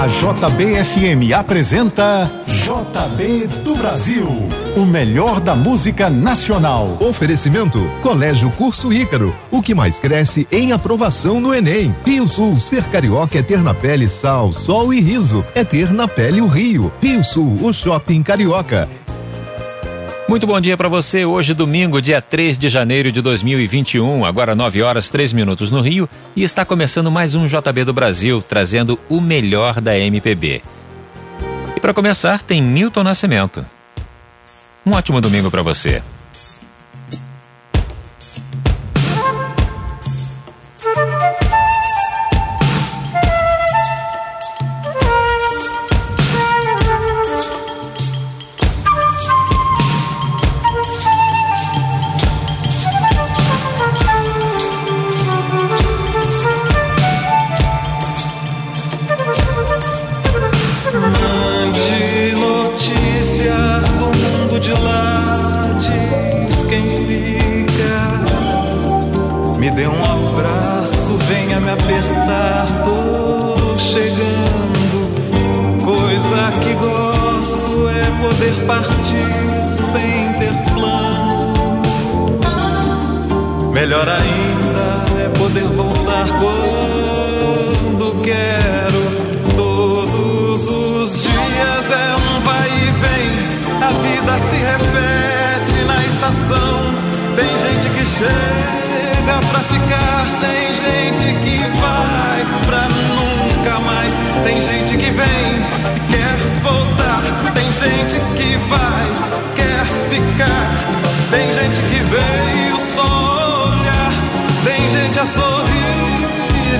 A JBFM apresenta JB do Brasil, o melhor da música nacional. Oferecimento Colégio Curso Ícaro, o que mais cresce em aprovação no Enem. Rio Sul, ser carioca é ter na pele sal, sol e riso, é ter na pele o Rio. Rio Sul, o shopping carioca. Muito bom dia para você. Hoje, domingo, dia 3 de janeiro de 2021, agora 9 horas 3 minutos no Rio, e está começando mais um JB do Brasil, trazendo o melhor da MPB. E para começar, tem Milton Nascimento. Um ótimo domingo para você. Gente que vem e quer voltar, tem gente que vai, quer ficar. Tem gente que veio só olhar, tem gente a sorrir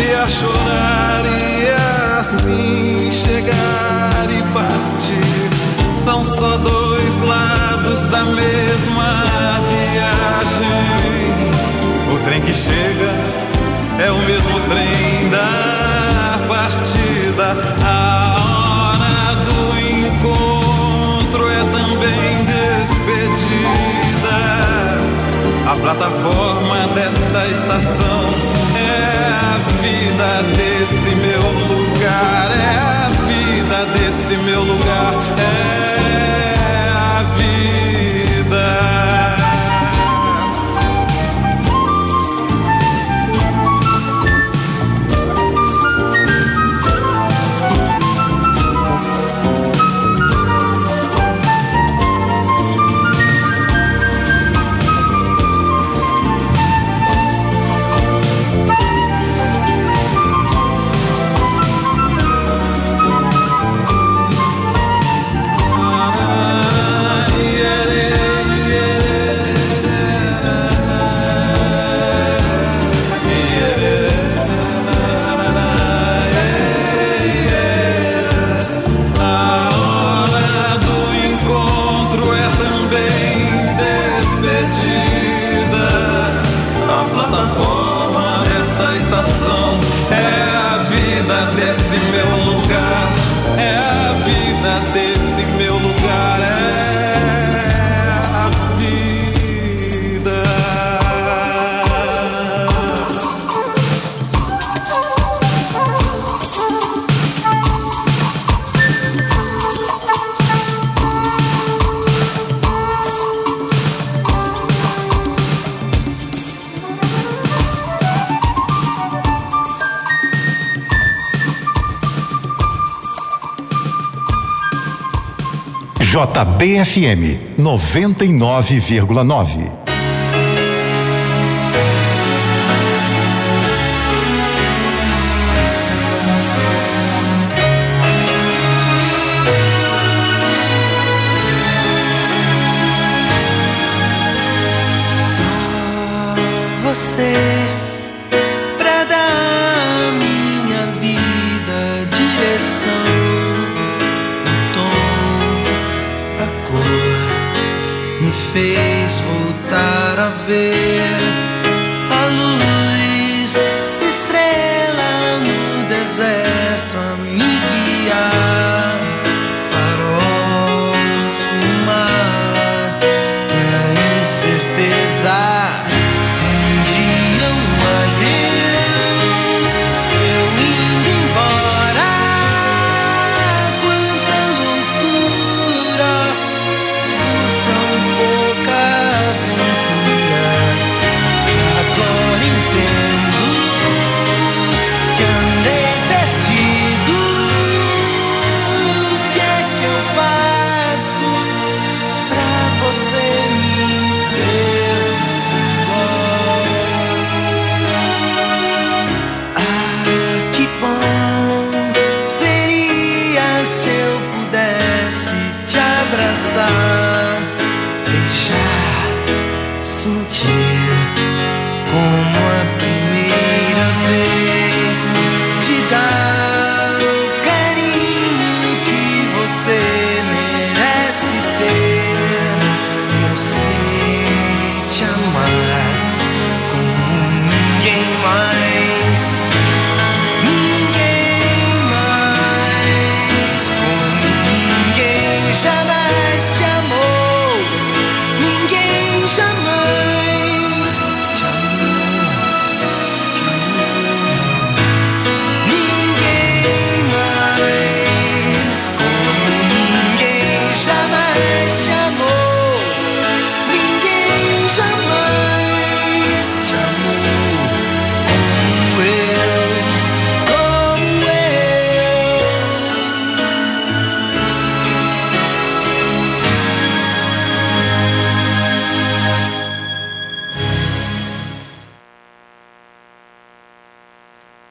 e a chorar e assim chegar e partir. São só dois lados da mesma viagem. O trem que chega é o mesmo trem plataforma desta estação JBFM 99,9.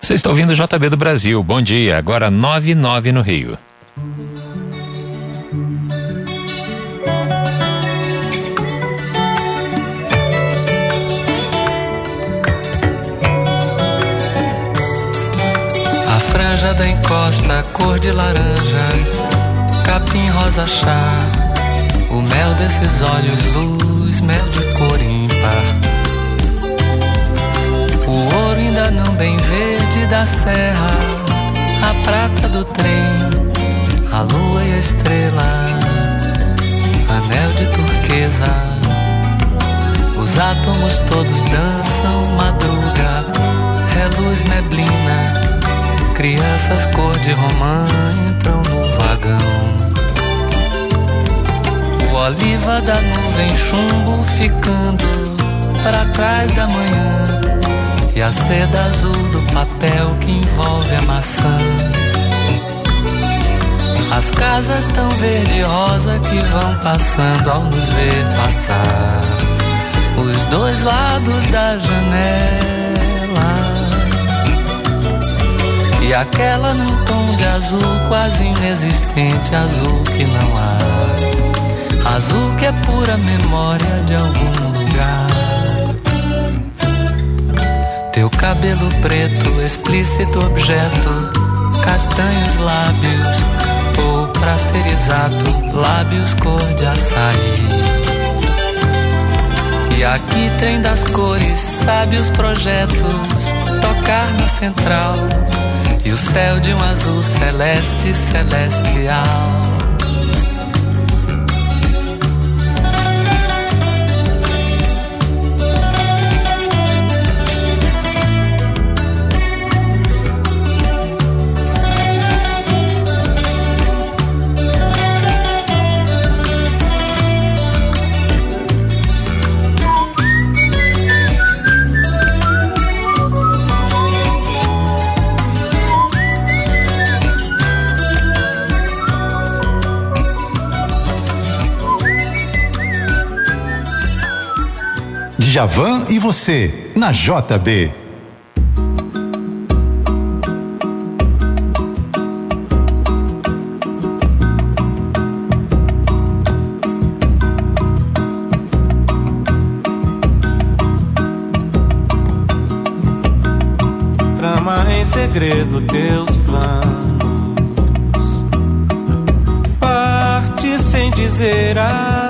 Você está ouvindo o JB do Brasil. Bom dia. Agora 9 e 9 no Rio. A franja da encosta, cor de laranja, capim rosa chá. O mel desses olhos, luz, mel de cor ímpar ainda não bem verde da serra, a prata do trem, a lua e a estrela, anel de turquesa. Os átomos todos dançam madruga, reluz neblina, crianças cor de romã entram no vagão. O oliva da nuvem chumbo ficando para trás da manhã e a seda azul do papel que envolve a maçã. As casas tão verde e rosa que vão passando ao nos ver passar. Os dois lados da janela. E aquela num tom de azul quase inexistente, azul que não há. Azul que é pura memória de algum cabelo preto, explícito objeto, castanhos lábios, ou pra ser exato, lábios cor de açaí. E aqui trem das cores, sábios projetos, tocar na central, e o céu de um azul celeste celestial. Djavan e você, na JB. Trama em segredo teus planos. Parte sem dizer adeus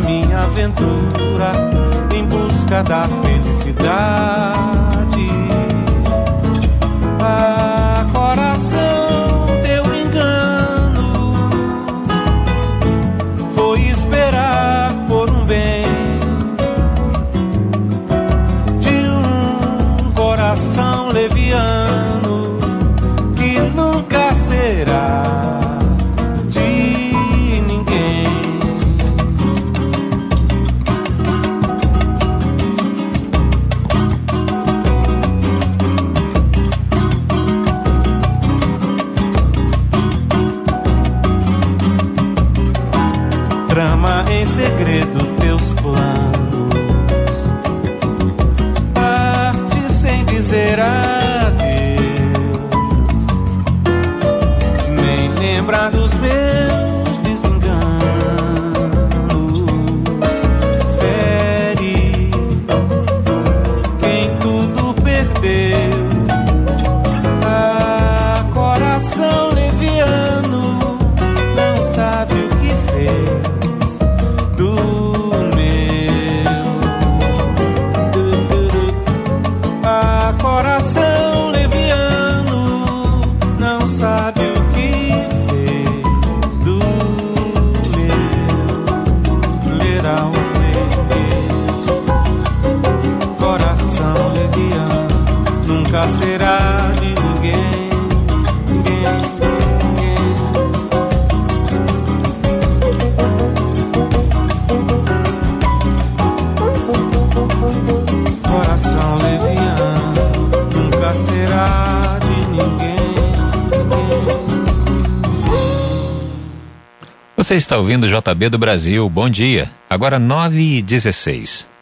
minha aventura em busca da felicidade. será de ninguém, ninguém, ninguém. Coração leviano nunca será de ninguém, ninguém. Você está ouvindo o JB do Brasil, bom dia. Agora nove e 16.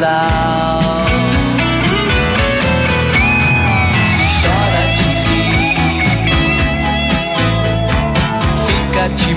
sal. Chora de rir, fica de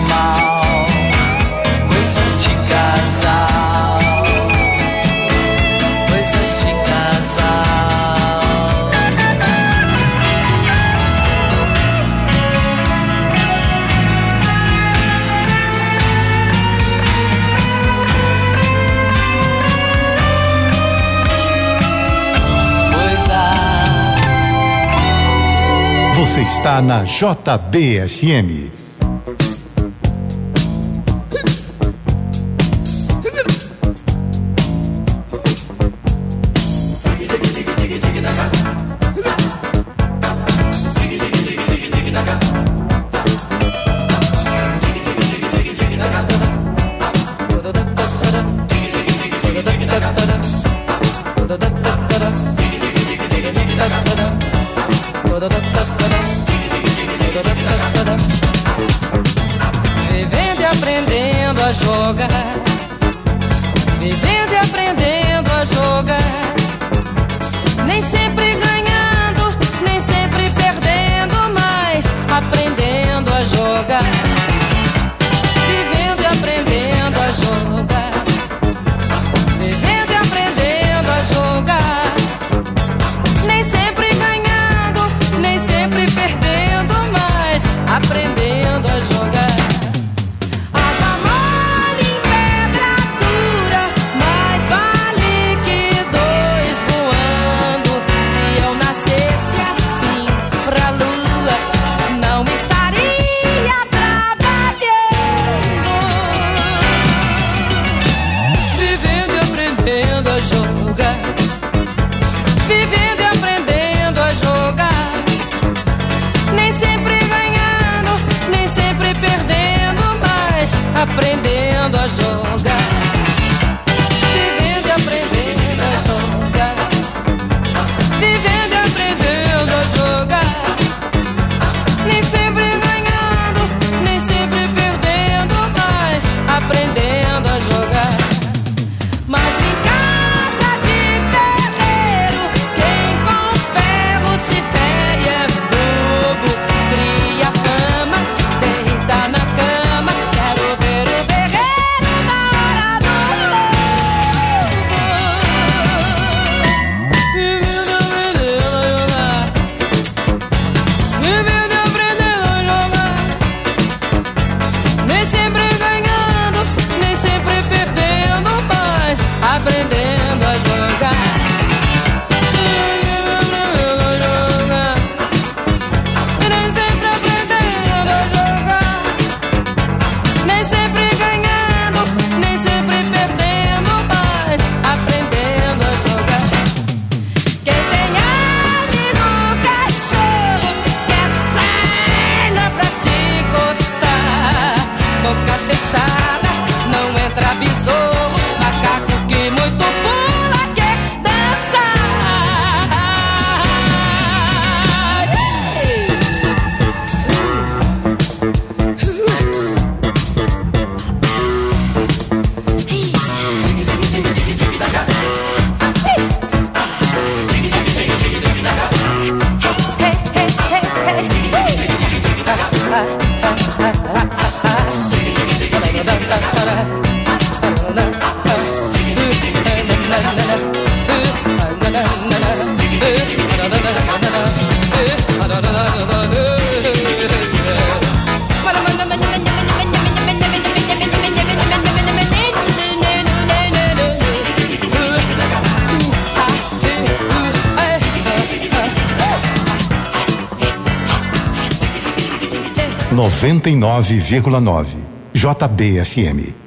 está na JBSM. 99,9. JBFM.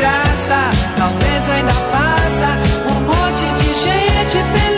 graça. Talvez ainda faça um monte de gente feliz.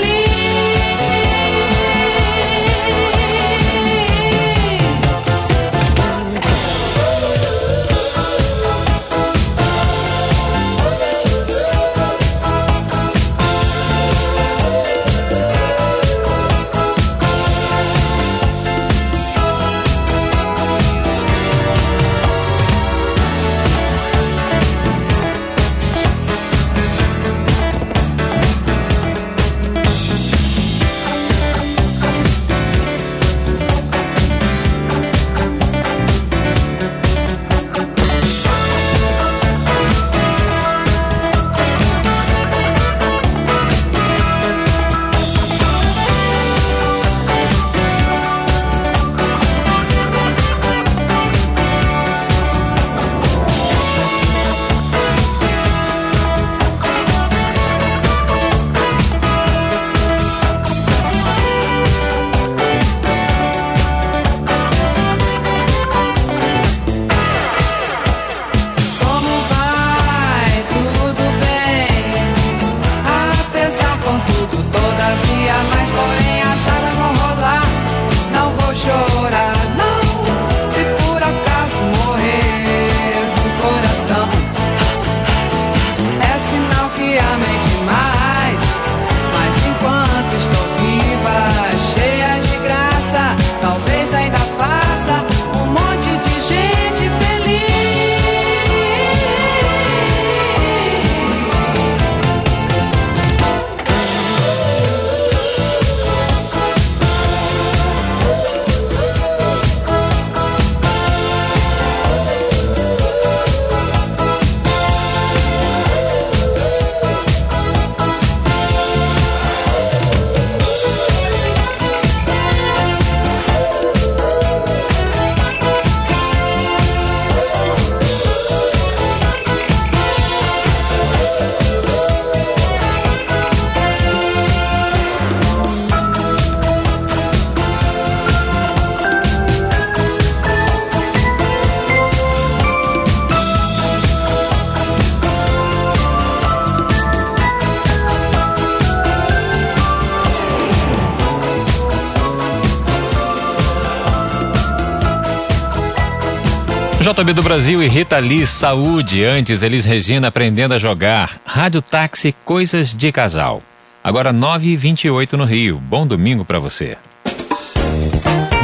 JB do Brasil e Rita Lee Saúde. Antes, Elis Regina aprendendo a jogar. Rádio Táxi Coisas de Casal. Agora 9h28 no Rio. Bom domingo para você.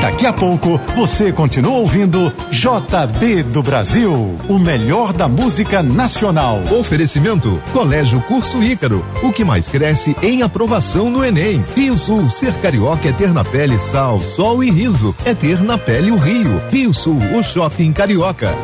Daqui a pouco você continua ouvindo JB do Brasil, o melhor da música nacional. Oferecimento Colégio Curso Ícaro, o que mais cresce em aprovação no Enem. Rio Sul, ser carioca é ter na pele sal, sol e riso, é ter na pele o Rio. Rio Sul, o shopping carioca.